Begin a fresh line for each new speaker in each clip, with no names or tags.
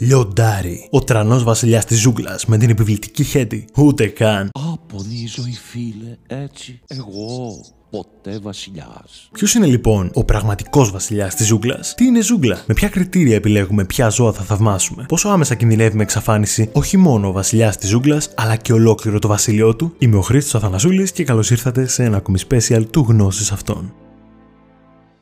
Λιοντάρι, ο τρανός βασιλιάς της ζούγκλας με την επιβλητική χέτη. Ούτε καν.
Απονή ζωή φίλε, έτσι, εγώ ποτέ βασιλιάς.
Ποιος είναι λοιπόν ο πραγματικός βασιλιάς της ζούγκλας, Τι είναι ζούγκλα, με ποια κριτήρια επιλέγουμε ποια ζώα θα θαυμάσουμε, πόσο άμεσα κινδυνεύει με εξαφάνιση όχι μόνο ο βασιλιάς της ζούγκλας, αλλά και ολόκληρο το βασίλειό του; Είμαι ο Χρήστος Αθανασούλης και καλώς ήρθατε σε ένα ακόμη special του γνώσης αυτών.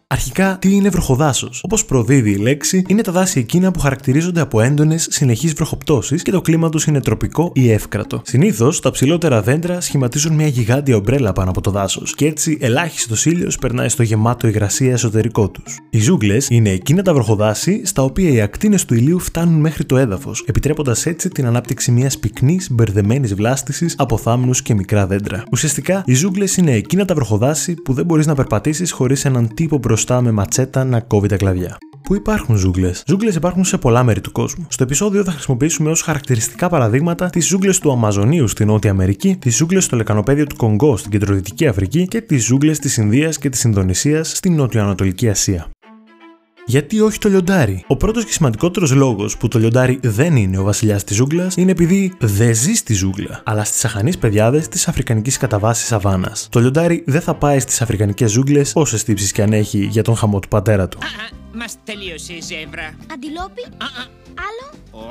Αρχικά, τι είναι βροχοδάσος; Όπως προδίδει η λέξη, είναι τα δάση εκείνα που χαρακτηρίζονται από έντονες συνεχείς βροχοπτώσεις και το κλίμα τους είναι τροπικό ή εύκρατο. Συνήθως, τα ψηλότερα δέντρα σχηματίζουν μια γιγάντια ομπρέλα πάνω από το δάσος και έτσι ελάχιστος ήλιος περνάει στο γεμάτο υγρασία εσωτερικό τους. Οι ζούγκλες είναι εκείνα τα βροχοδάση στα οποία οι ακτίνες του ηλίου φτάνουν μέχρι το έδαφος, επιτρέποντας έτσι την ανάπτυξη μιας πυκνής μπερδεμένης βλάστησης από θάμνους και μικρά δέντρα. Ουσιαστικά, οι ζούγκλες είναι εκείνα τα βροχοδάση που δεν μπορείς να περπατήσεις χωρίς έναν τύπο μπροστά με ματσέτα να κόβει τα κλαδιά. Πού υπάρχουν ζούγκλες; Ζούγκλες υπάρχουν σε πολλά μέρη του κόσμου. Στο επεισόδιο θα χρησιμοποιήσουμε ως χαρακτηριστικά παραδείγματα τις ζούγκλες του Αμαζονίου στην Νότια Αμερική, τις ζούγκλες στο λεκανοπέδιο του Κονγκό στην Κεντροδυτική Αφρική και τις ζούγκλες της Ινδίας και της Ινδονησίας στην Νότιο-Ανατολική Ασία. Γιατί όχι το λιοντάρι; Ο πρώτος και σημαντικότερος λόγος που το λιοντάρι δεν είναι ο βασιλιάς της ζούγκλας είναι επειδή δεν ζει στη ζούγκλα, αλλά στις αχανείς πεδιάδε της Αφρικανικής καταβάσης Σαβάνα. Το λιοντάρι δεν θα πάει στις Αφρικανικές ζούγκλες όσες τύψεις και αν έχει για τον χαμό του πατέρα του.
Μας τελείωσε η ζεύρα.
Αντιλόπι. Άλλο;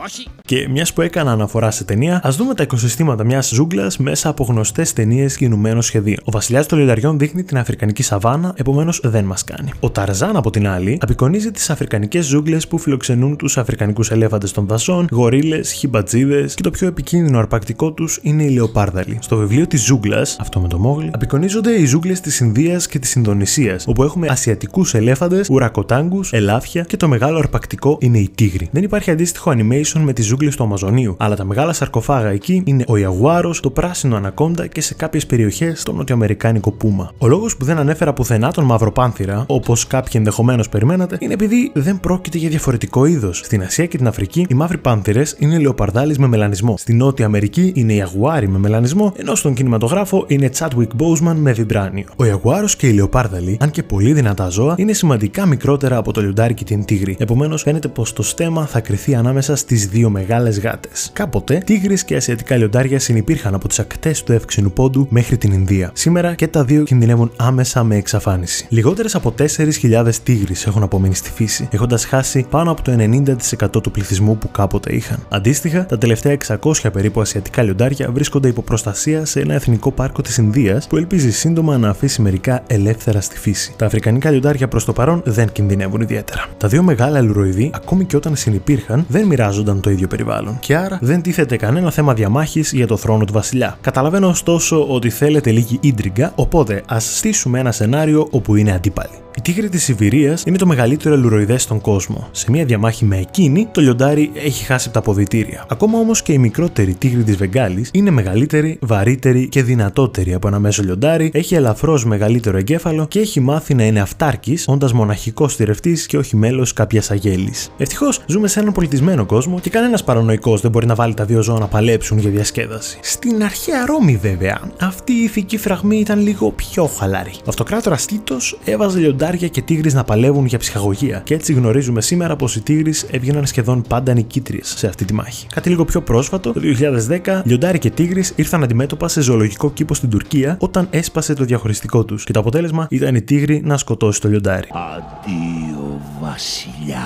Όχι.
Και μιας που έκανα αναφορά σε ταινία, ας δούμε τα οικοσυστήματα μιας ζούγκλας μέσα από γνωστές ταινίες κινουμένων σχεδίων. Ο βασιλιά των λιονταριών δείχνει την Αφρικανική σαβάνα, επομένως δεν μας κάνει. Ο Ταρζάν, από την άλλη, απεικονίζει τις Αφρικανικές ζούγκλες που φιλοξενούν τους Αφρικανικούς ελέφαντες των δασών, γορίλες, χιμπατζίδες και το πιο επικίνδυνο αρπακτικό τους είναι οι λεοπάρδαλοι. Στο βιβλίο της ζούγκλας, αυτό με το μόγλι, απεικονίζονται οι ζούγκλες της Ινδίας και της Ινδονησίας, όπου έχουμε ασιατικούς ελέφαντες, ουρακοτάγκους, ελάφια και το μεγάλο αρπακτικό είναι η τίγρη. Δεν υπάρχει αντίστοιχο animation με τι ζούγκλε του Αμαζονίου, αλλά τα μεγάλα σαρκοφάγα εκεί είναι ο Ιαγουάρος, το πράσινο ανακόντα και σε κάποιες περιοχές το νοτιοαμερικάνικο πούμα. Ο λόγος που δεν ανέφερα πουθενά τον μαύρο πάνθυρα, όπως κάποιοι ενδεχομένως περιμένατε, είναι επειδή δεν πρόκειται για διαφορετικό είδος. Στην Ασία και την Αφρική, οι μαύροι πάνθυρες είναι λεοπαρδάλει με μελανισμό. Στην Νότια Αμερική είναι οι Ιαγουάροι με μελανισμό, ενώ στον κινηματογράφο είναι Chadwick Boseman με βιμπράνιο. Ο Ιαγουάρος και οι λεοπάρδαλοι, αν και πολύ δυνατά ζώα, είναι σημαντικά μικρότερα από το λιοντάρι και την τίγρη. Επομένως, φαίνεται πως το στέμα θα κρυθεί ανάμεσα στις δύο μεγάλες γάτες. Κάποτε, τίγρη και ασιατικά λιοντάρια συνεπήρχαν από τις ακτές του εύξηνου πόντου μέχρι την Ινδία. Σήμερα και τα δύο κινδυνεύουν άμεσα με εξαφάνιση. Λιγότερες από 4.000 τίγρη έχουν απομείνει στη φύση, έχοντας χάσει πάνω από το 90% του πληθυσμού που κάποτε είχαν. Αντίστοιχα, τα τελευταία 600 περίπου ασιατικά λιοντάρια βρίσκονται υπό προστασία σε ένα εθνικό πάρκο της Ινδίας που ελπίζει σύντομα να αφήσει μερικά ελεύθερα στη φύση. Τα αφρικανικά λιοντάρια προς το παρόν δεν κινδυνεύουν ιδιαίτερα. Τα δύο μεγάλα λουροειδή, ακόμη και όταν συνεπήρχαν, δεν μοιράζονταν το ίδιο περιβάλλον. Και άρα δεν τίθεται κανένα θέμα διαμάχης για το θρόνο του βασιλιά. Καταλαβαίνω ωστόσο ότι θέλετε λίγη ίντριγκα, οπότε ας στήσουμε ένα σενάριο όπου είναι αντίπαλοι. Η τίγρη της Σιβηρίας είναι το μεγαλύτερο λουροειδέ στον κόσμο. Σε μια διαμάχη με εκείνη, το λιοντάρι έχει χάσει τα αποδητήρια. Ακόμα όμως και η μικρότερη τίγρη της Βεγγάλης είναι μεγαλύτερη, βαρύτερη και δυνατότερη από ένα μέσο λιοντάρι, έχει ελαφρώς μεγαλύτερο εγκέφαλο και έχει μάθει να είναι αυτάρκης, όντας μοναχικός στηρευτή και όχι μέλος κάποιας αγέλης. Ευτυχώς ζούμε σε έναν πολιτισμένο κόσμο και κανένας παρανοϊκός δεν μπορεί να βάλει τα δύο ζώα να παλέψουν για διασκέδαση. Στην αρχαία Ρώμη, βέβαια, αυτή η ηθική φραγμή ήταν λίγο πιο χαλαρή. Ο αυτοκράτορα Τίτο έβαζε λιοντάρι λιοντάρια και τίγρη να παλεύουν για ψυχαγωγία. Και έτσι γνωρίζουμε σήμερα πως οι τίγρη έβγαιναν σχεδόν πάντα νικήτριες σε αυτή τη μάχη. Κάτι λίγο πιο πρόσφατο, το 2010, λιοντάρι και τίγρη ήρθαν αντιμέτωπα σε ζωολογικό κήπο στην Τουρκία όταν έσπασε το διαχωριστικό τους. Και το αποτέλεσμα ήταν η τίγρη να σκοτώσει το λιοντάρι.
Αντίο βασιλιά.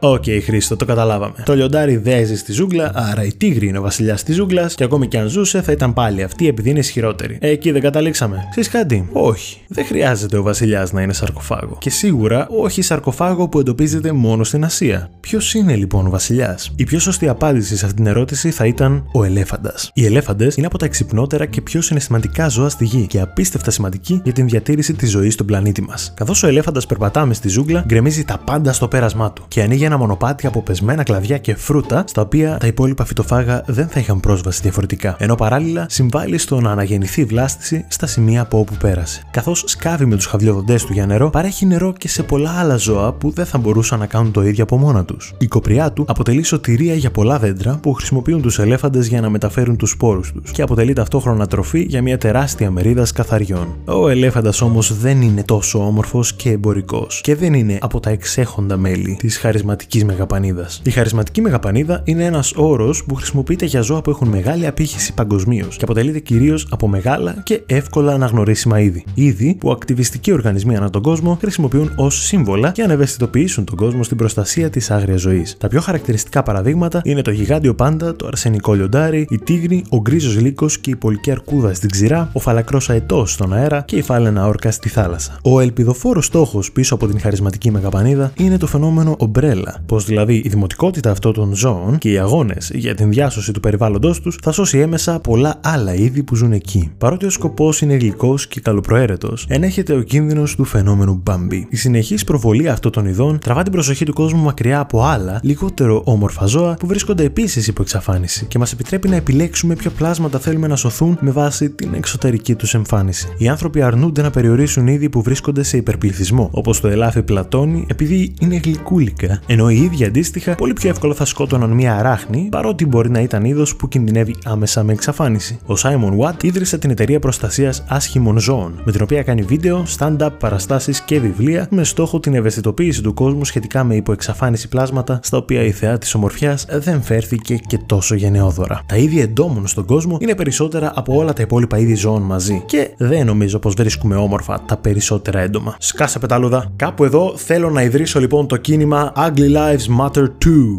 OK, okay, Χρήστο, το καταλάβαμε. Το λιοντάρι δε ζει στη ζούγκλα, άρα η τίγρη είναι ο βασιλιάς της ζούγκλας και ακόμη και αν ζούσε θα ήταν πάλι αυτή επειδή είναι ισχυρότερη. Ε, εκεί δεν καταλήξαμε. Ξέρεις κάτι, όχι. Δεν χρειάζεται ο βασιλιάς να είναι σαρκοφάγο. Και σίγουρα όχι σαρκοφάγο που εντοπίζεται μόνο στην Ασία. Ποιος είναι λοιπόν ο βασιλιάς; Η πιο σωστή απάντηση σε αυτήν την ερώτηση θα ήταν ο ελέφαντας. Οι ελέφαντες είναι από τα εξυπνότερα και πιο συναισθηματικά ζώα στη γη και απίστευτα σημαντικοί για την διατήρηση της ζωής στον πλανήτη μας. Καθώς ο ελέφαντας περπατά μες στη ζούγκλα, γκρεμίζει τα πάντα στο πέρασμά του και ανοίγει ένα μονοπάτι από πεσμένα κλαδιά και φρούτα, στα οποία τα υπόλοιπα φυτοφάγα δεν θα είχαν πρόσβαση διαφορετικά. Ενώ παράλληλα συμβάλλει στο να αναγεννηθεί η βλάστηση στα σημεία από όπου πέρασε. Καθώς σκάβει με τους χαβλιοδοντέ του για νερό, παρέχει νερό και σε πολλά άλλα ζώα που δεν θα μπορούσαν να κάνουν το ίδιο από μόνα τους. Η κοπριά του αποτελεί σωτηρία για πολλά δέντρα που χρησιμοποιούν τους ελέφαντες για να μεταφέρουν τους σπόρους τους και αποτελεί ταυτόχρονα τροφή για μια τεράστια μερίδα σκαθαριών. Ο ελέφαντας όμως δεν είναι τόσο όμορφος και εμπορικός και δεν είναι από τα εξέχοντα μέλη της χαρισματική μεγαπανίδας. Η χαρισματική μεγαπανίδα είναι ένας όρος που χρησιμοποιείται για ζώα που έχουν μεγάλη απήχηση παγκοσμίως και αποτελείται κυρίως από μεγάλα και εύκολα αναγνωρίσιμα είδη. Είδη που ακτιβιστικοί οργανισμοί ανά τον κόσμο χρησιμοποιούν ως σύμβολα για να ευαισθητοποιήσουν τον κόσμο στην προστασία της άγριας ζωής. Τα πιο χαρακτηριστικά παραδείγματα είναι το γιγάντιο πάντα, το αρσενικό λιοντάρι, η τίγρη, ο γκρίζος λύκος και η πολική αρκούδα στην ξηρά, ο φαλακρός αετός στον αέρα και η φάλαινα όρκα στη θάλασσα. Ο ελπιδοφόρος στόχος πίσω από την χαρισματική μεγαπανίδα είναι το φαινόμενο ομπρέλα, πως δηλαδή η δημοτικότητα αυτών των ζώων και οι αγώνες για την διάσωση του περιβάλλοντό τους θα σώσει έμεσα πολλά άλλα είδη που ζουν εκεί. Παρότι ο σκοπός είναι γλυκός και καλοπροαίρετος, ενέχεται ο κίνδυνος του φαινόμενου Μπάμπι. Η συνεχής προβολή αυτών των ειδών τραβά την προσοχή του κόσμου μακριά από άλλα, λιγότερο όμορφα ζώα που βρίσκονται επίσης υπό εξαφάνιση και μας επιτρέπει να επιλέξουμε ποια πλάσματα θέλουμε να σωθούν με βάση την εξωτερική τους εμφάνιση. Οι άνθρωποι αρνούνται να περιορίσουν είδη που βρίσκονται σε υπερπληθυσμό, όπως το ελάφι πλατώνει επειδή είναι γλυκούλικα, ενώ οι ίδιοι αντίστοιχα πολύ πιο εύκολα θα σκότωναν μια αράχνη παρότι μπορεί να ήταν είδος που κινδυνεύει άμεσα με εξαφάνιση. Ο Simon Watt ίδρυσε την εταιρεία προστασίας άσχημων ζώων, με την οποία κάνει βίντεο, stand-up, παραστάσεις και βιβλία με στόχο την ευαισθητοποίηση του κόσμου σχετικά με υποεξαφάνιση πλάσματα στα οποία η θεά της ομορφιάς δεν φέρθηκε και τόσο γενναιόδωρα. Τα είδη εντόμων στον κόσμο είναι περισσότερα από όλα τα υπόλοιπα είδη ζώων μαζί και δεν νομίζω πως βρίσκουμε όμορφα τα περισσότερα έντομα. Σκάσε πετάλουδα. Κάπου εδώ θέλω να ιδρύσω λοιπόν το κίνημα Ugly Lives Matter 2.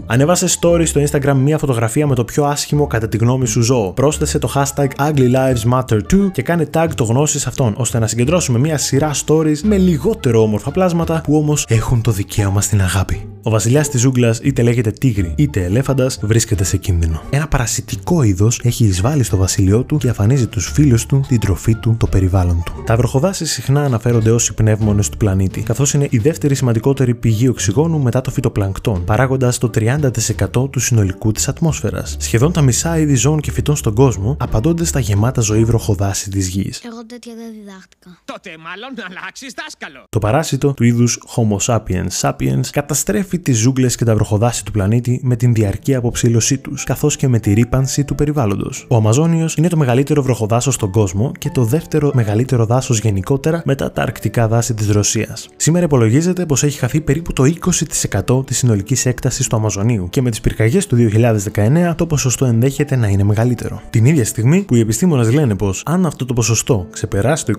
Ανέβασε story στο Instagram μία φωτογραφία με το πιο άσχημο κατά τη γνώμη σου ζώο. Πρόσθεσε το hashtag Ugly Lives Matter 2 και κάνε tag το γνώση αυτόν ώστε να συγκεντρώσουμε μία σειρά stories με λιγότερο όμορφα πλάσματα που όμως έχουν το δικαίωμα στην αγάπη. Ο βασιλιάς της ζούγκλας, είτε λέγεται τίγρη είτε ελέφαντας, βρίσκεται σε κίνδυνο. Ένα παρασιτικό είδος έχει εισβάλει στο βασίλειό του και αφανίζει τους φίλους του, την τροφή του, το περιβάλλον του. Τα βροχοδάση συχνά αναφέρονται ω οι πνεύμονες του πλανήτη, καθώς είναι η δεύτερη σημαντικότερη πηγή οξυγόνου μετά το φυτοπλανκτόν, παράγοντας το 30% του συνολικού της ατμόσφαιρας. Σχεδόν τα μισά είδη ζώων και φυτών στον κόσμο απαντώνται στα γεμάτα ζωή βροχοδάση της γης.
Εγώ τέτοια δεν διδάχτηκα.
Τότε μάλλον να αλλάξεις δάσκαλο.
Το παράσιτο του είδους Homo sapiens sapiens καταστρέφει τις ζούγκλες και τα βροχοδάση του πλανήτη με την διαρκή αποψήλωσή τους, καθώς και με τη ρήπανση του περιβάλλοντος. Ο Αμαζόνιος είναι το μεγαλύτερο βροχοδάσος στον κόσμο και το δεύτερο μεγαλύτερο δάσος γενικότερα μετά τα αρκτικά δάση της Ρωσίας. Σήμερα υπολογίζεται πως έχει χαθεί περίπου το 20% τη συνολική έκταση του Αμαζονίου και με τις πυρκαγιές του 2019 το ποσοστό ενδέχεται να είναι μεγαλύτερο. Την ίδια στιγμή που οι επιστήμονες λένε πως αν αυτό το ποσοστό ξεπεράσει το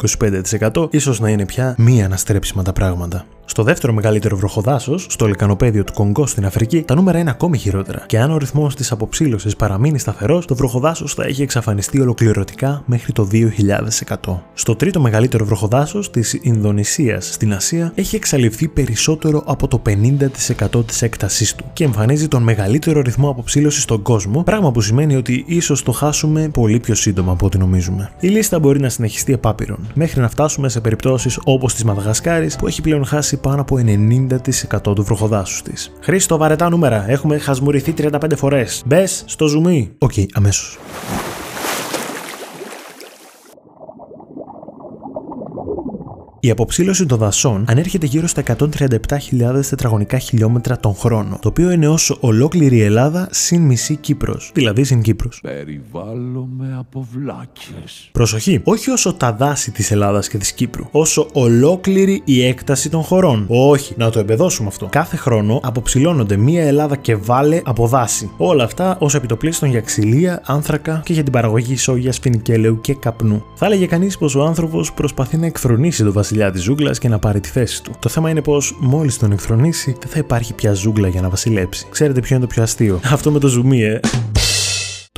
25%, ίσως να είναι πια μη αναστρέψιμα τα πράγματα. Στο δεύτερο μεγαλύτερο βροχοδάσο, στο λεκανοπέδιο του Κονγκό στην Αφρική, τα νούμερα είναι ακόμη χειρότερα. Και αν ο ρυθμός της αποψήλωσης παραμείνει σταθερός, το βροχοδάσο θα έχει εξαφανιστεί ολοκληρωτικά μέχρι το 2100. Στο τρίτο μεγαλύτερο βροχοδάσο της Ινδονησίας στην Ασία, έχει εξαλειφθεί περισσότερο από το 50% της έκτασής του και εμφανίζει τον μεγαλύτερο ρυθμό αποψήλωσης στον κόσμο, πράγμα που σημαίνει ότι ίσως το χάσουμε πολύ πιο σύντομα από ό,τι νομίζουμε. Η λίστα μπορεί να συνεχιστεί επάπειρον, μέχρι να φτάσουμε σε περιπτώσεις όπως της Μαδαγασκάρης που έχει πλέον χάσει πάνω από 90% του βροχοδάσους της. Χρήστο, βαρετά νούμερα. Έχουμε χασμουρηθεί 35 φορές. Μπες στο ζουμί. OK, okay, αμέσως. Η αποψήλωση των δασών ανέρχεται γύρω στα 137.000 τετραγωνικά χιλιόμετρα τον χρόνο, το οποίο είναι όσο ολόκληρη η Ελλάδα συν μισή Κύπρος, δηλαδή συν Κύπρος.
Περιβάλλομαι από βλάκες.
Προσοχή, όχι όσο τα δάση της Ελλάδας και της Κύπρου, όσο ολόκληρη η έκταση των χωρών. Όχι, να το εμπεδώσουμε αυτό. Κάθε χρόνο αποψηλώνονται μία Ελλάδα και βάλε από δάση. Όλα αυτά ως επί το πλείστον για ξυλεία, άνθρακα και για την παραγωγή σόγιας, φοινικέλαιου και καπνού. Θα έλεγε κανείς πως ο άνθρωπος προσπαθεί να εκθρονήσει το βασιλιά τη ζούγκλας και να πάρει τη θέση του. Το θέμα είναι πως μόλις τον εκθρονήσει, δεν θα υπάρχει πια ζούγκλα για να βασιλέψει. Ξέρετε ποιο είναι το πιο αστείο; Αυτό με το ζουμί, ε.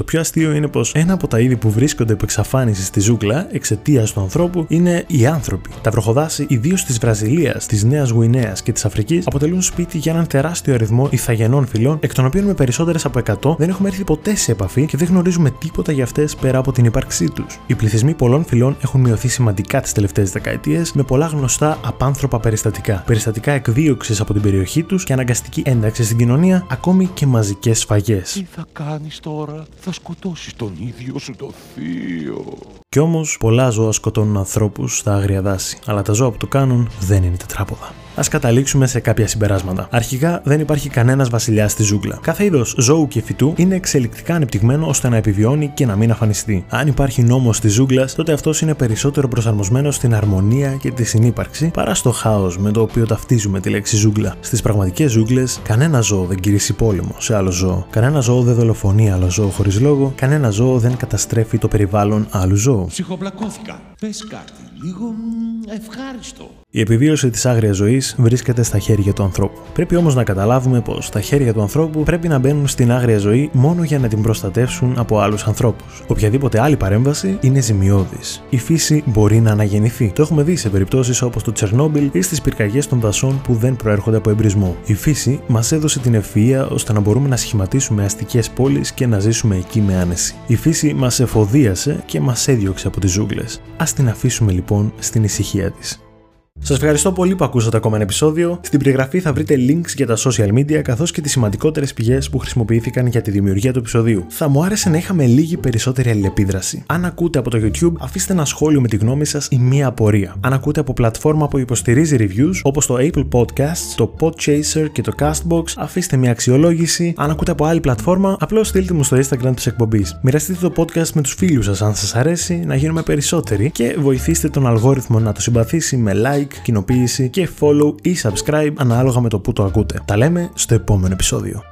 Το πιο αστείο είναι πως ένα από τα είδη που βρίσκονται υπό εξαφάνισης στη ζούγκλα εξαιτίας του ανθρώπου είναι οι άνθρωποι. Τα βροχοδάση, ιδίως της Βραζιλίας, της Νέας Γουινέας και της Αφρικής, αποτελούν σπίτι για έναν τεράστιο αριθμό ηθαγενών φυλών, εκ των οποίων με περισσότερες από 100 δεν έχουμε έρθει ποτέ σε επαφή και δεν γνωρίζουμε τίποτα για αυτές πέρα από την ύπαρξή τους. Οι πληθυσμοί πολλών φυλών έχουν μειωθεί σημαντικά τις τελευταίες δεκαετίες με πολλά γνωστά απάνθρωπα περιστατικά. Περιστατικά εκδίωξης από την περιοχή τους και αναγκαστική ένταξη στην κοινωνία, ακόμη και μαζικές σφαγέ.
Τι θα κάνεις τώρα, θα σκοτώσεις τον ίδιο σου το θείο.
Κι όμως, πολλά ζώα σκοτώνουν ανθρώπους στα άγρια δάση. Αλλά τα ζώα που το κάνουν δεν είναι τετράποδα. Α καταλήξουμε σε κάποια συμπεράσματα. Αρχικά, δεν υπάρχει κανένας βασιλιάς στη ζούγκλα. Κάθε είδος ζώου και φυτού είναι εξελικτικά ανεπτυγμένο ώστε να επιβιώνει και να μην αφανιστεί. Αν υπάρχει νόμος της ζούγκλας, τότε αυτός είναι περισσότερο προσαρμοσμένος στην αρμονία και τη συνύπαρξη παρά στο χάος με το οποίο ταυτίζουμε τη λέξη ζούγκλα. Στις πραγματικές ζούγκλες, κανένα ζώο δεν κηρύσσει πόλεμο σε άλλο ζώο. Κανένα ζώο δεν δολοφονεί άλλο ζώο χωρίς λόγο. Κανένα ζώο δεν καταστρέφει το περιβάλλον άλλου ζώου.
Ψυχοπλακώθηκα. Πες κάτι, λίγο μ, ευχάριστο.
Η επιβίωση της άγριας ζωής βρίσκεται στα χέρια του ανθρώπου. Πρέπει όμως να καταλάβουμε πως τα χέρια του ανθρώπου πρέπει να μπαίνουν στην άγρια ζωή μόνο για να την προστατεύσουν από άλλους ανθρώπους. Οποιαδήποτε άλλη παρέμβαση είναι ζημιώδης. Η φύση μπορεί να αναγεννηθεί. Το έχουμε δει σε περιπτώσεις όπως το Τσερνόμπιλ ή στις πυρκαγιές των δασών που δεν προέρχονται από εμπρισμό. Η φύση μας έδωσε την ευφυα ώστε να μπορούμε να σχηματίσουμε αστικές πόλεις και να ζήσουμε εκεί με άνεση. Η φύση μας εφοδίασε και μας έδιωξε από τις ζούγκλες. Α την αφήσουμε λοιπόν στην ησυχία της. Σας ευχαριστώ πολύ που ακούσατε ακόμα ένα επεισόδιο. Στην περιγραφή θα βρείτε links για τα social media καθώς και τις σημαντικότερες πηγές που χρησιμοποιήθηκαν για τη δημιουργία του επεισοδίου. Θα μου άρεσε να είχαμε λίγη περισσότερη αλληλεπίδραση. Αν ακούτε από το YouTube, αφήστε ένα σχόλιο με τη γνώμη σας ή μία απορία. Αν ακούτε από πλατφόρμα που υποστηρίζει reviews όπως το Apple Podcasts, το Podchaser και το Castbox, αφήστε μια αξιολόγηση. Αν ακούτε από άλλη πλατφόρμα, απλώς στείλτε μου στο Instagram της εκπομπής. Μοιραστείτε το podcast με τους φίλους σας αν σας αρέσει, να γίνουμε περισσότεροι και βοηθήστε τον αλγόριθμο να το συμπαθήσει με like, κοινοποίηση και follow ή subscribe ανάλογα με το που το ακούτε. Τα λέμε στο επόμενο επεισόδιο.